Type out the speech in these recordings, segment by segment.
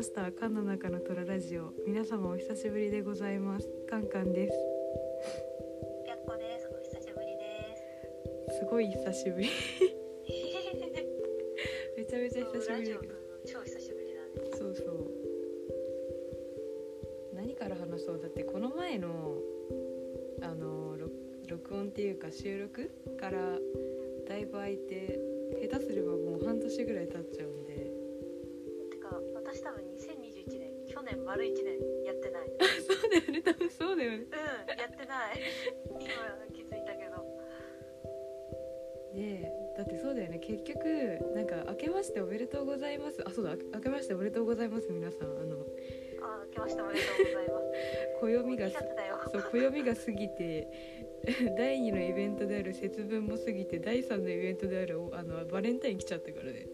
ました缶の中の虎ラジオ。皆様お久しぶりでございます。カンカンです。ぴゃっこです。お久しぶりです。すごい久しぶり。めちゃめちゃ久しぶり超久しぶりだね。そうそう。何から話そうだってこの前のあの録録音っていうか収録からだいぶ空いて下手すればもう半年ぐらい経っちゃうんで丸1年やってない。そうだよね多分そうだよねうんやってない。今気づいたけど。でだってそうだよね結局なんか「明けましておめでとうございます」あそうだ「明けましておめでとうございます」皆さんあのあ明けましておめでとうございます。暦が2月だよ。そう暦が過ぎて第2のイベントである節分も過ぎて第3のイベントであるおあのバレンタイン来ちゃったからね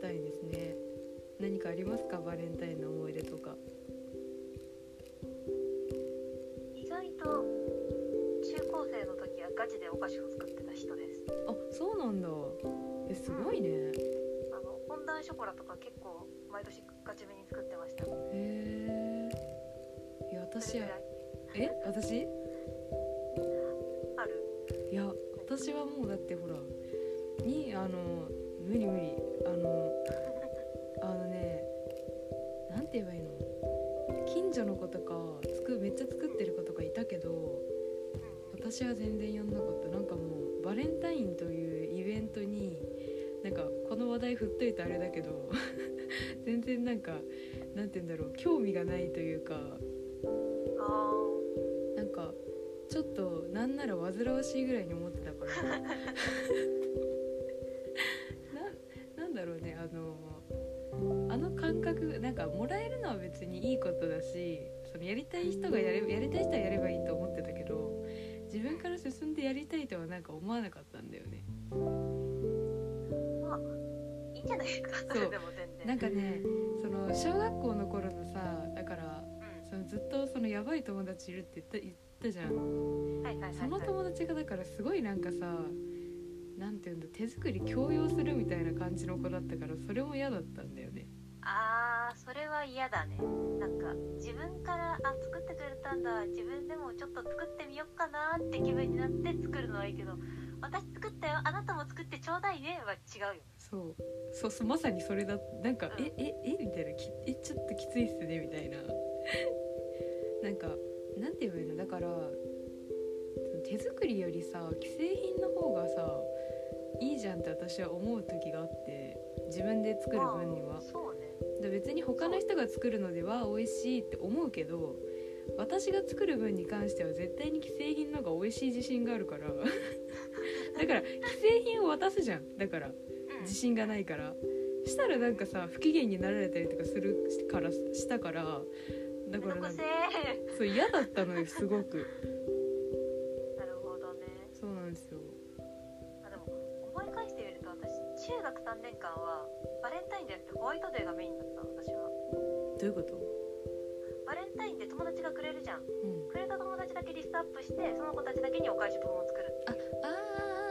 タインですね。何かありますか？バレンタインの思い出とか。意外と中高生の時はガチでお菓子を作ってた人です。あそうなんだ。えすごいね。へあのフォンダンショコラとか結構毎年ガチめに作ってました。えいやそ私え？私？ある。いや私はもうだってほらにあの無理無理。あのあのねなんて言えばいいの？近所の子とかつくめっちゃ作ってる子とかいたけどうん私は全然やんなかったなんかもうバレンタインというイベントになんかこの話題振っといてあれだけど 全然なんかなんて言うんだろう興味がないというかあなんかちょっとなんなら煩わしいぐらいに思ってたから にいいことだしそのやりたい人がやれやりたい人はやればいいと思ってたけど自分から進んでやりたいとはなんか思わなかったんだよねーまあいいんじゃないですか。それでも全然。なんかねその小学校の頃のさだからうんそのずっとそのやばい友達いるって言った言ったじゃんはいはいはいはい。その友達がだからすごいなんかさなんていうんだ手作り強要するみたいな感じの子だったからそれも嫌だったんだよねあーそれは嫌だね。なんか自分からあ作ってくれたんだ。自分でもちょっと作ってみようかなって気分になって作るのはいいけど私作ったよ。あなたも作ってちょうだいね。は違うよ。そう。そうそうまさにそれだ。なんかうん。えええみたいな。きえちょっときついっすね。みたいな。なんかなんて言えばいいの？だから手作りよりさ既製品の方がさいいじゃんって私は思う時があって自分で作る分には。まあそうねで別に他の人が作るのでは美味しいって思うけど私が作る分に関しては絶対に既製品の方が美味しい自信があるから。だから既製品を渡すじゃん。だからうん。自信がないから。したらなんかさ不機嫌になられたりとかするからしたから。だからなんかえそう嫌だったのよすごくトデーがメインだった私は。どういうこと？バレンタインって友達がくれるじゃん。うん。くれた友達だけリストアップしてその子たちだけにお返し分を作るあ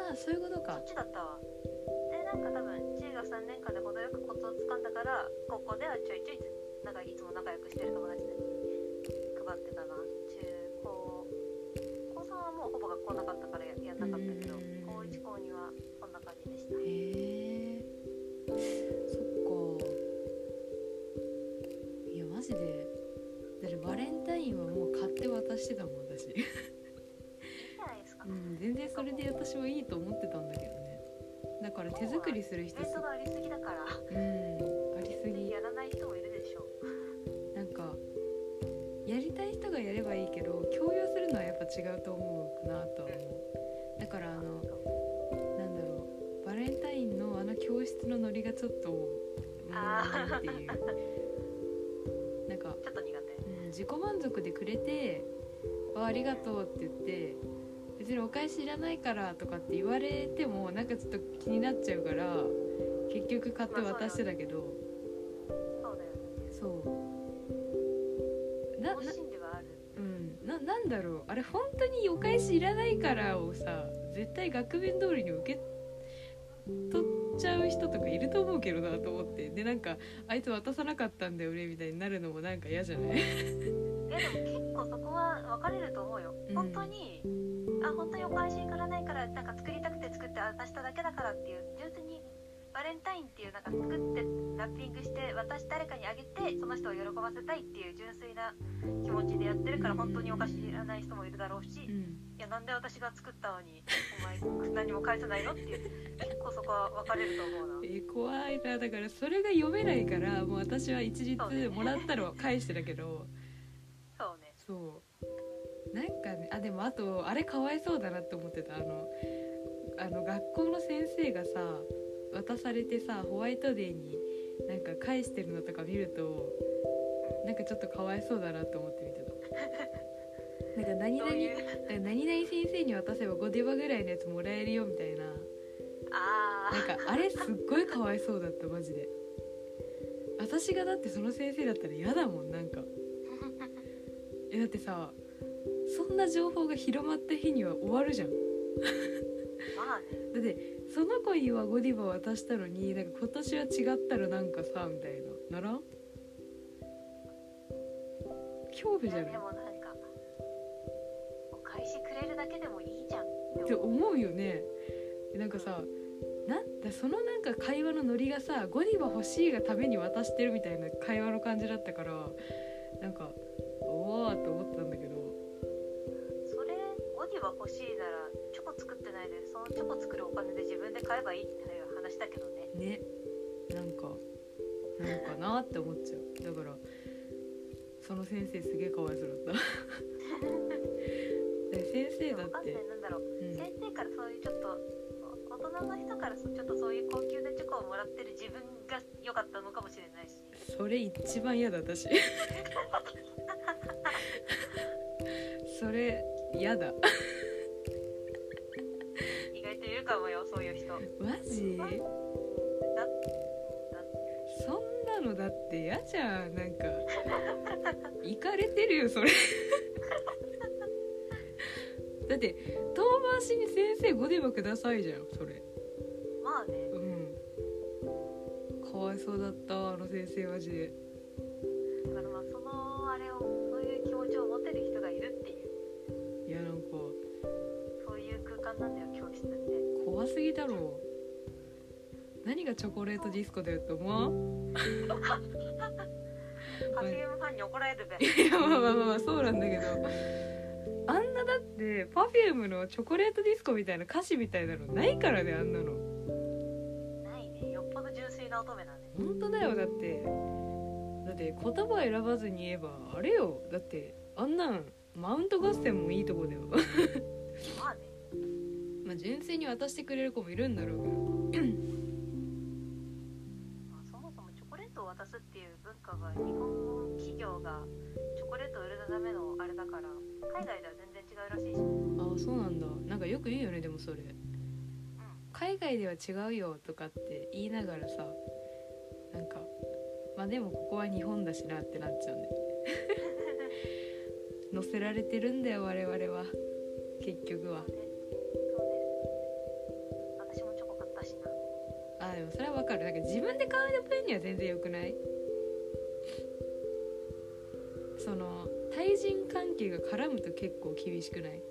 あーそういうことか。そっちだったわ。でなんか多分中学3年間で程よくコツをつかんだから高校ではちょいちょいなんかいつも仲良くしてる友達に配ってたな。中高高3はもうほぼ学校なかったからややんなかったけどうん。高1高2はそんな感じでしたするイ人。すベントがありすぎだから。うん。ありすぎ。やらない人もいるでしょう。なんかやりたい人がやればいいけど強要するのはやっぱ違うと思うなとは思う。だからあのなんだろう。バレンタインのあの教室のノリがちょっとうあーーんっていう。なんか、ちょっと苦手。うん、自己満足でくれて「あありがとう」って言って別にお返しいらないからとかって言われてもなんかちょっと気になっちゃうから結局買って渡してたけど、そうだよね。そう。ななうん、ななんだろう。あれ本当にお返しいらないからをさ絶対額面通りに受け取っちゃう人とかいると思うけどなと思って。でなんかあいつ渡さなかったんだよ俺みたいになるのもなんか嫌じゃない？い やでも結構そこは分かれると思うよ、うん。本当にあ本当にお返しに来らないからなんか作りたくて作って渡しただけだからっていう純粋にバレンタインっていうなんか作ってラッピングして渡し誰かにあげてその人を喜ばせたいっていう純粋な気持ちでやってるから本当にお菓子いらない人もいるだろうし、いうん。やなんで私が作ったのにお前 何も返さないのっていう結構そこは分かれると思うな。えー怖いな。だからそれが読めないからもう私は一律もらったのを返してたけど。そうね。そうあでもあとあれかわいそうだなって思ってた。あのあの学校の先生がさ渡されてさホワイトデーになんか返してるのとか見るとなんかちょっとかわいそうだなって思って見てた。なんか何々そう何々先生に渡せばゴディバぐらいのやつもらえるよみたいな。あなんかあれすっごいかわいそうだったマジで。私がだってその先生だったら嫌だもんなんか。えだってさそんな情報が広まった日には終わるじゃん。あまあね。だってその子にはゴディバ渡したのになんか今年は違ったらなんかさみたいな。ならん？恐怖じゃない？でもなんかお返しくれるだけでもいいじゃん。って思うよね。なんかさなんだそのなんか会話のノリがさゴディバ欲しいがために渡してるみたいな会話の感じだったからなんかチョコ作るお金で自分で買えばいいっていう話だけどね。ね。なんかなんかなって思っちゃう。だからその先生すげえかわいそうだった。で先生だって、なんだろう。うん、先生からそういうちょっと大人の人からそちょっとそういう高級なチョコをもらってる自分が良かったのかもしれないし。それ一番嫌だ私。それ嫌だかもよそういう人。だマジ？だそんなのだって嫌じゃんなんか。行かれてるよそれ。だって遠回しに先生ゴディバくださいじゃんそれ。まあね。うん。かわいそうだったあの先生マジでぎだろ何がチョコレートディスコだよって思わんパフュームファンに怒られるべ。いやまあまあまあまあそうなんだけど。あんなだって Perfume のチョコレートディスコみたいな歌詞みたいなのないからねあんなの。ないね。よっぽど純粋な乙女だね本当だよだって。だって言葉選ばずに言えばあれよ。だってあんなんマウント合戦もいいとこだよ。まあねまあ純粋に渡してくれる子もいるんだろうけど。まあ、そもそもチョコレートを渡すっていう文化が日本の企業がチョコレートを売るためのあれだから海外では全然違うらしいし、うん、ああそうなんだ。なんかよく言うよねでもそれ。海外では違うよとかって言いながらさなんかまあでもここは日本だしなってなっちゃうんで 乗せられてるんだよ我々は。結局はでもそれはわかる。なんか自分で買う分には全然よくない？その対人関係が絡むと結構厳しくない？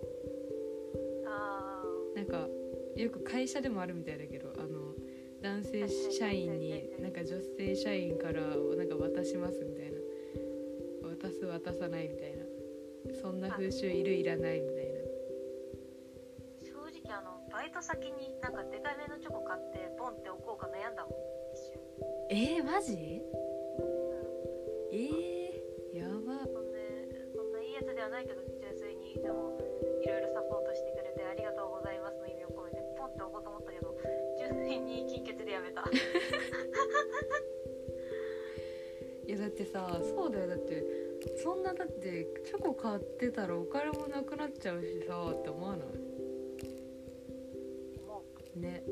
あなんかよく会社でもあるみたいだけどあの男性社員になんか女性社員からなんか渡しますみたいな。渡す渡さないみたいな。そんな風習いるいらないみたいな。ー正直あのバイト先にえー、マジ？うんえー、やば。そんでそんないいやつではないけど純粋にでもいろいろサポートしてくれてありがとうございますの意味を込めてポンって置こうと思ったけど純粋に金欠でやめた。いやだってさそうだよ。だってそんなだってチョコ買ってたらお金もなくなっちゃうしさって思わない？もね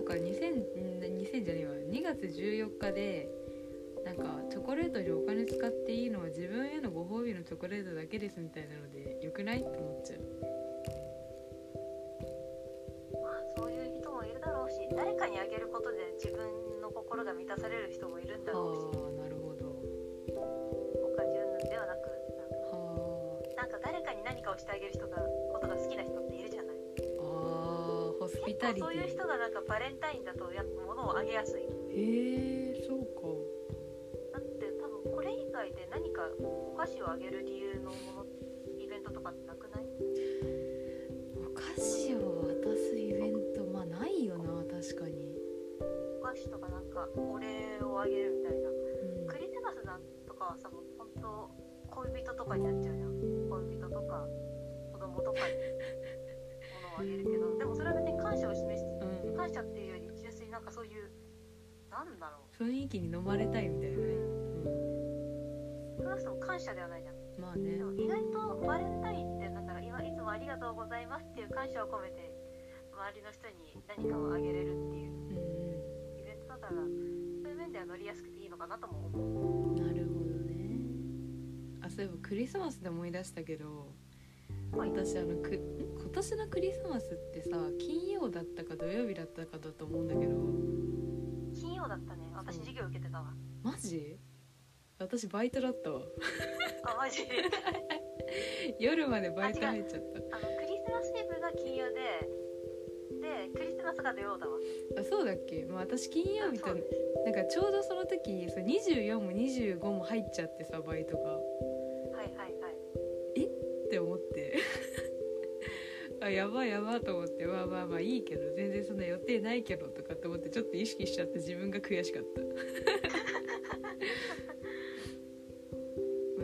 の世の中2000ん2000じゃねえわ。2月14日でなんかチョコレートにお金使っていいのは自分へのご褒美のチョコレートだけですみたいなのでよくない？って思っちゃう。あそういう誰かにあげることで自分の心が満たされる人もいるんだろうし。はあなるほど。他十分ではなくはなんか誰かに何かをしてあげる人がことが好きな人スピタリテ結構そういうィ人がなんかバレンタインだとやっぱ物をあげやすい。へえそうか。だって多分これ以外で何かお菓子をあげる理由のものイベントとかってなくない？お菓子を渡すイベントまあないよな確かに、お菓子とかなんかお礼をあげるみたいな。うん、クリスマスなんとかはさもう本当恋人とかになっちゃうじゃん。恋人とか子供とかに 物をあげるけどでもそれは別に感謝を示しうん。感謝っていうより純粋になんかそういうなんだろ雰囲気に飲まれたいみたいうなね、少なくとも感謝ではないじゃん。うん、まあね。でも意外とバレンタインってなんか今いつもありがとうございますっていう感謝を込めて周りの人に何かをあげれるっていう。うんうイベントだからそういう面では乗りやすくていいのかなとも思う。んなるほどね。あそういえばクリスマスで思い出したけどはい私あのくん今年のクリスマスってさ金曜だったか土曜日だったかだと思うんだけど。金曜だったね。私授業受けてたわ。マジ？私バイトだったわ。あマジ？夜までバイト入っちゃった。あのクリスマスイブが金曜ででクリスマスが土曜だわ。あそうだっけ、まあ、私金曜日となんかちょうどその時にそう24も25も入っちゃってさバイトがやばいやばと思ってまあまあまあいいけど全然そんな予定ないけどとかって思ってちょっと意識しちゃって自分が悔しかった。ま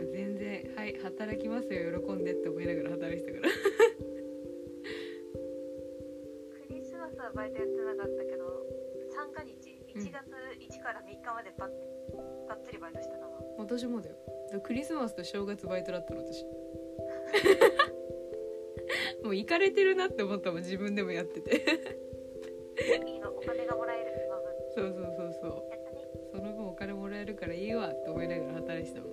あ全然はい働きますよ喜んでって思いながら働いてたから。クリスマスはバイトやってなかったけど三が日1月1から3日までばっばっつりバイトしてたわ。私もだよ。クリスマスと正月バイトだったの私もう行かれてるなって思ったもん自分でもやってて。お金がもらえるその分。そうそうそうそう。やったねその分お金もらえるからいいわって思いながら働いてたもん。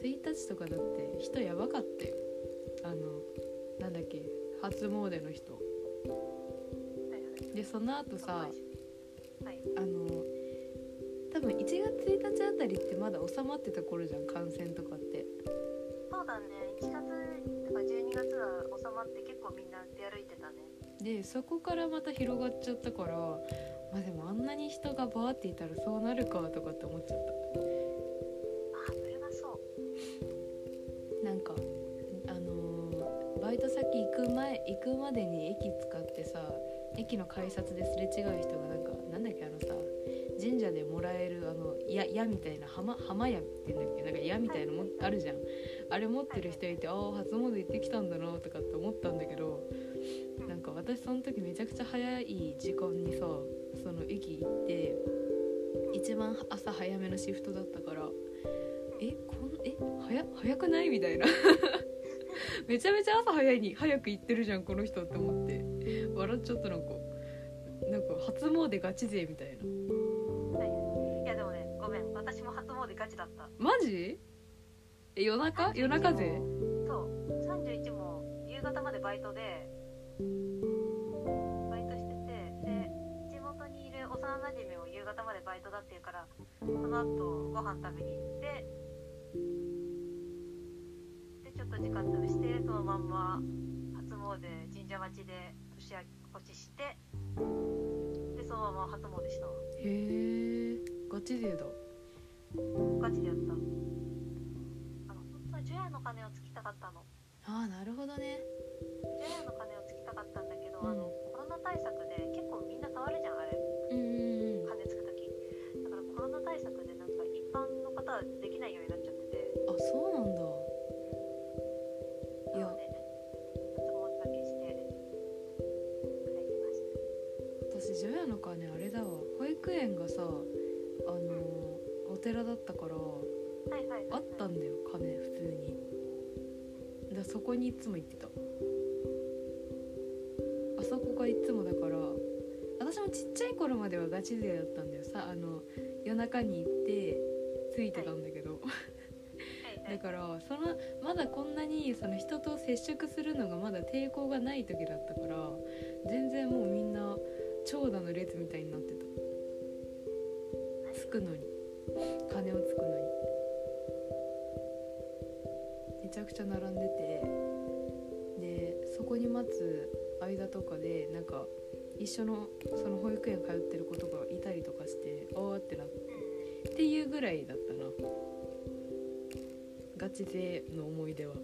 1日とかだって人やばかったよ。あのなんだっけ初詣の人。でその後さはい。あの多分1月1日あたりってまだ収まってた頃じゃん感染とかってだね1月とか12月は収まって結構みんな出歩いてたね。でそこからまた広がっちゃったからまあでもあんなに人がバーっていたらそうなるかとかって思っちゃった。あそれはそう。なんかあのーバイト先行く前行くまでに駅使ってさ駅の改札ですれ違う人がなんかなんだっけあのさ神社でもらえるあの矢矢みたいな浜浜矢って言うんだっけ？なんか矢みたいなのもあるじゃん。あれ持ってる人いてああ初詣行ってきたんだなとかって思ったんだけどなんか私その時めちゃくちゃ早い時間にさその駅行って一番朝早めのシフトだったからえこんえ早早くない？みたいな。めちゃめちゃ朝早いに早く行ってるじゃんこの人って思って。笑っちゃったなんか。なんか初詣ガチ勢みたいなだった。マジ？え夜中？夜中勢？そう。31も夕方までバイトでバイトしててで地元にいる幼なじみも夕方までバイトだっていうからその後ご飯食べに行ってでちょっと時間潰してそのまんま初詣神社町で年明け越ししてでそのまま初詣したわへえガチ勢だガチでやった。あの本当は除夜の鐘をつきたかったの。ああなるほどね。除夜の鐘をつきたかったんだけど、うん。あのコロナ対策で結構みんな触るじゃんあれ。うんうんうん。鐘つく時。だからコロナ対策でなんか一般の方はできないようになっちゃってて。あそうなんだ。いや。私除夜の鐘あれだわ。保育園がさあのーお寺だったからはいはいあったんだよ鐘普通に。だそこにいつも行ってた。あそこがいつもだから私もちっちゃい頃まではガチ勢だったんだよ。さあの夜中に行ってついてたんだけど、はい。だからそのまだこんなにその人と接触するのがまだ抵抗がない時だったから全然もうみんな長蛇の列みたいになってた。つくのに金をつくのに。めちゃくちゃ並んでて。でそこに待つ間とかでなんか一緒のその保育園通ってる子とかいたりとかしてあーってなって。っていうぐらいだったな。ガチ勢の思い出は。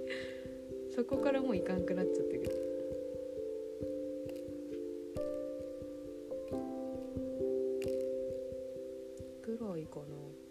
そこからもういかんくなっちゃったけど。ぐら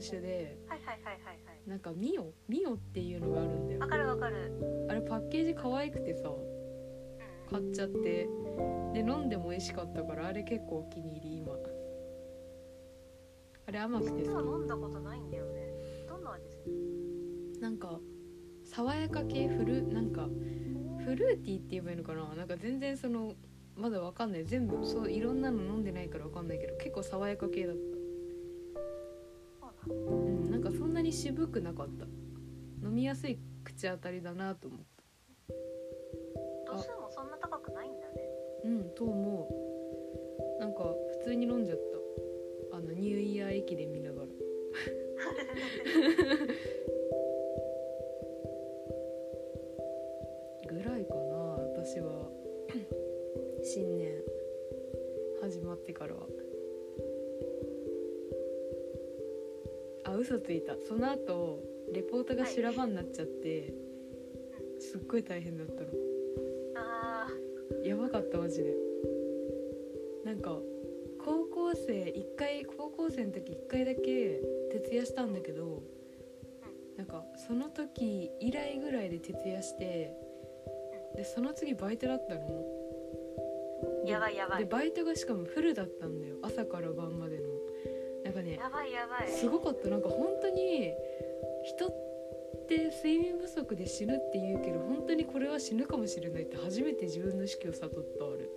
した日本酒で。はいはいはいはいはい。なんかミオミオっていうのがあるんだよわかるわかる。あれパッケージ可愛くてさうん。買っちゃって。で飲んでも美味しかったからあれ結構お気に入り今。あれ甘くて実は好飲んだことないんだよね。どんな味する？きなんか爽やか系フルなんかフルーティーって言えばいいのかな？なんか全然そのまだわかんない。全部そういろんなの飲んでないからわかんないけど結構爽やか系だった。そうんなんかそんなに渋くなかった。飲みやすい口当たりだなと思った。度数もそんな高くないんだね。うんと思う。なんか普通に飲んじゃった。あのニューイヤー駅で見ながら。ぐらいかな私は。新年始まってからはあ嘘ついた。その後レポートが修羅場になっちゃって、すっごい大変だったの。あやばかったマジで。なんか高校生一回高校生の時一回だけ徹夜したんだけどなんかその時以来ぐらいで徹夜してでその次バイトだったの。ーやばいやばい。でバイトがしかもフルだったんだよ。朝から晩までのなんかねやばいやばい。すごかった。なんか本当に人って睡眠不足で死ぬって言うけど本当にこれは死ぬかもしれないって初めて自分の死期を悟った。あれ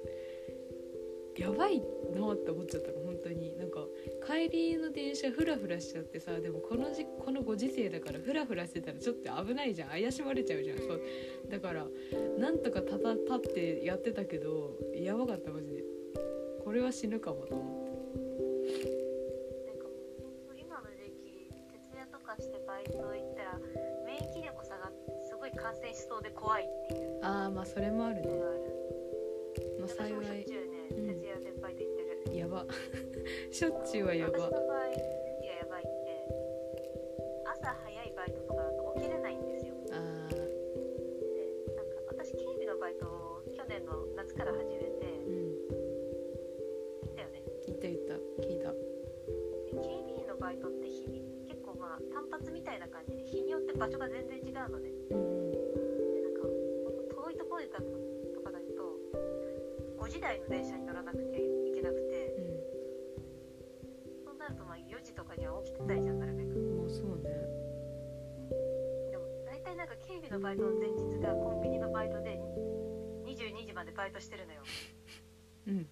やばいなって思っちゃった。の本当になんか帰りの電車フラフラしちゃってさでもこのじこのご時世だからフラフラしてたらちょっと危ないじゃん。怪しまれちゃうじゃん。そう。だからなんとかたた立ってやってたけどやばかったマジで。これは死ぬかもと思って怖いっていう。ああまあそれもあるね。まあ私幸いねうん。徹夜でバイト行ってる、やば。しょっちゅうはやば。私の場合何がやばいって。朝早いバイトとかだと起きれないんですよ。あでなんか私警備のバイトを去年の夏から始めてーうん。行ったよね。言った言った。聞いた。で警備員のバイトって日に結構まあ単発みたいな感じで日によって場所が全然違うのね。うんと遠いとかだと5時台の電車に乗らなくていけなくてうん。そうなるとまあ4時とかには起きてたいじゃんなるべく。まあそうね。でも大体なんか警備のバイトの前日がコンビニのバイトで22時までバイトしてるのよ。うん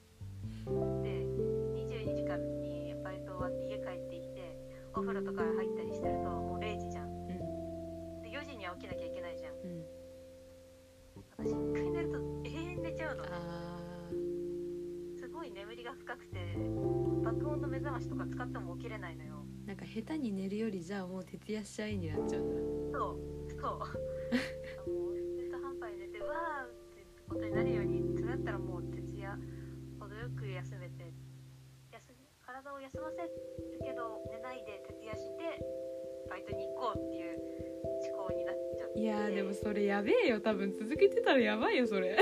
深くて爆音の目覚ましとか使っても起きれないのよ。ーなんか下手に寝るよりじゃあもう徹夜しちゃいになっちゃうんだ。そうそう。もう中途半端に寝てうわーってことになるようにそれだったらもう徹夜程よくや休めて。休み体を休ませるけど寝ないで徹夜してバイトに行こうっていう思考になっちゃって。いやーでもそれやべえよ。多分続けてたらやばいよそれ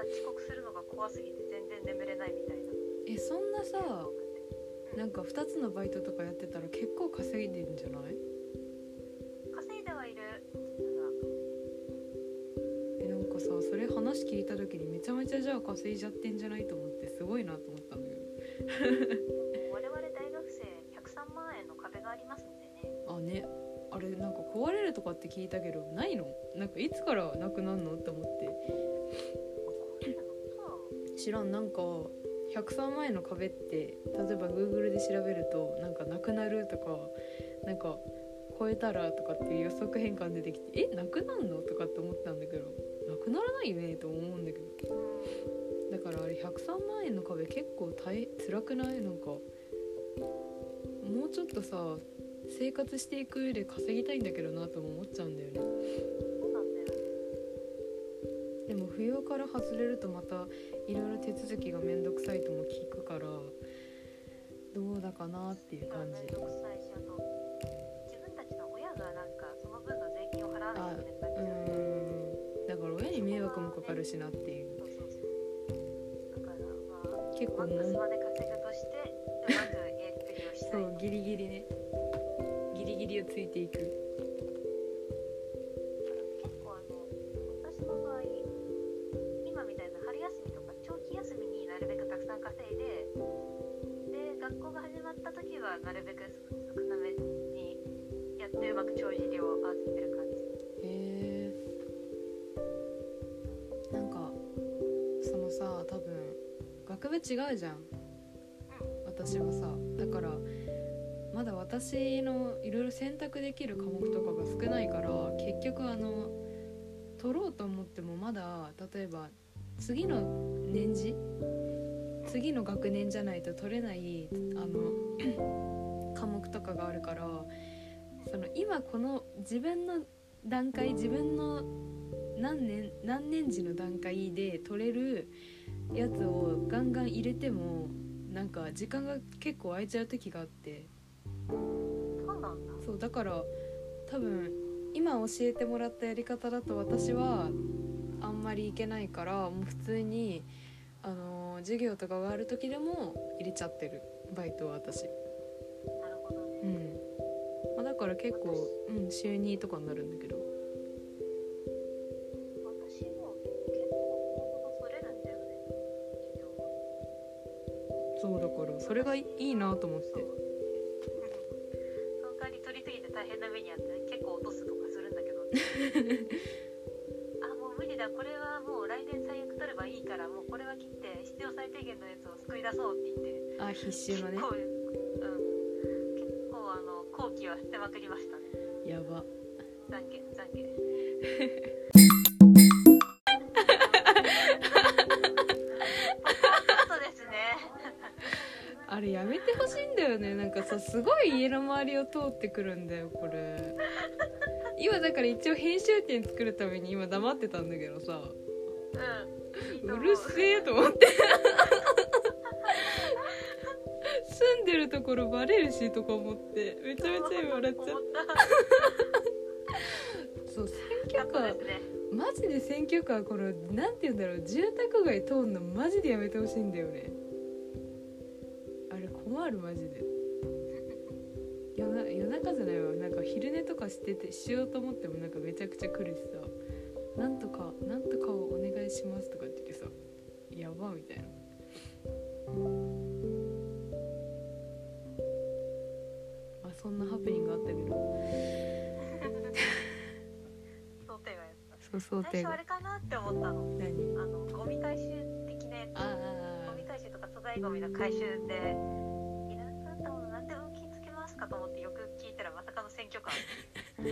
朝遅刻するのが怖すぎて全然眠れないみたいな。えそんなさなんか2つのバイトとかやってたら結構稼いでんじゃない？稼いではいる。えなんかさそれ話聞いた時にめちゃめちゃじゃあ稼いじゃってんじゃないと思ってすごいなと思ったんだ 我々大学生103万円の壁がありますんでね。あね。あれなんか壊れるとかって聞いたけどないの？なんかいつからなくなるの？って思って知らん。なんか103万円の壁って例えば Google で調べるとなんかなくなるとかなんか超えたらとかっていう予測変換出てきてえなくなんのとかって思ったんだけどなくならないよねと思うんだけど。だからあれ103万円の壁結構大辛くない？なんかもうちょっとさ生活していく上で稼ぎたいんだけどなとも思っちゃうんだよねそうなんだよね。でも扶養から外れるとまたいろいろ手続きがめんどくさいとも聞くからどうだかなっていう感じ。しなっうちゃうーんだから親に迷惑もかかるしなっていう。結構も そうギリギリね。ギリギリをついていく学部違うじゃん。私はさだからまだ私のいろいろ選択できる科目とかが少ないから結局あの取ろうと思ってもまだ例えば次の年次次の学年じゃないと取れないあの 科目とかがあるからその今この自分の段階自分の何年何年時の段階で取れるやつをガンガン入れてもなんか時間が結構空いちゃう時があって。そうなんだ。そうだから多分今教えてもらったやり方だと私はあんまりいけないからもう普通に、あのー授業とかがある時でも入れちゃってる。バイトは私。なるほどね、うん、まあ、だから結構、うん、週2とかになるんだけどそれがいいなと思って。その代わり取りすぎて大変な目にあって結構落とすとかするんだけど。あもう無理だ。これはもう来年最悪取ればいいからもうこれは切って必要最低限のやつを救い出そうって言って。あ必修のね。結構、うん、結構あの後期は捨てまくりましたね。やば。残悔残悔 すごい家の周りを通ってくるんだよこれ。今だから一応編集点作るために今黙ってたんだけどさ。うん。うるせえと思って。住んでるところバレるしとか思って。めちゃめちゃ今笑っちゃった。そう選カ挙カーットですね。マジで選挙カーこのなんて言うんだろう。住宅街通んのマジでやめてほしいんだよね。あれ困るマジで夜な夜中じゃないわなんか昼寝とかしててしようと思ってもなんかめちゃくちゃ来るしさ「なんとかなんとかをお願いします」とかって言ってさ「やば」みたいな。まあそんなハプニングあったけど。想定外だった。そう想最定が初あれかなって思ったの。何？あのゴミ回収的なやつ。あゴミ回収とか粗大ゴミの回収でかと思ってよく聞いたらまさかの選挙カー。う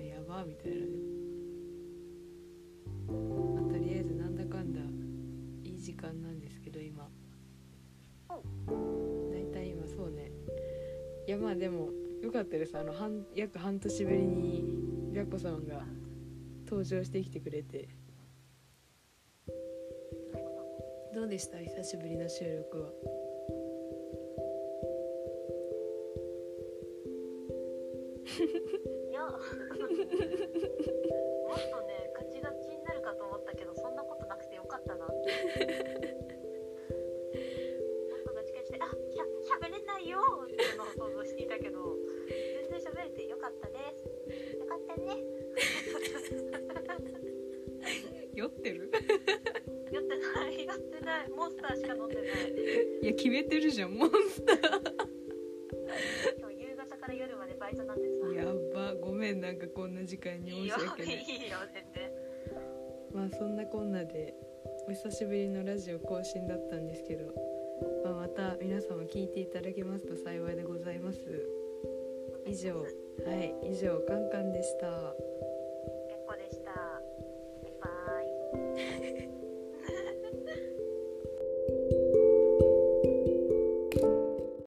ん、やばみたいなね、まあ、とりあえずなんだかんだいい時間なんですけど今。だいたい今そうね。いやまあでもよかったです。あの半約半年ぶりに白子さんが登場してきてくれて。どうでした？久しぶりの収録はいや。もっとねガチガチになるかと思ったけどそんなことなくてよかったなもっとガチガチで「あしゃしゃべれないよ」っていうのを想像していたけど全然喋れてよかったです。よかったね。酔ってる？酔ってない酔ってない。モンスターしか飲んでない。いや決めてるじゃんモン間に申し訳ないいいよ全然。まあそんなこんなでお久しぶりのラジオ更新だったんですけど、まあ、また皆様聞いていただけますと幸いでございます。以上はい以上カンカンでした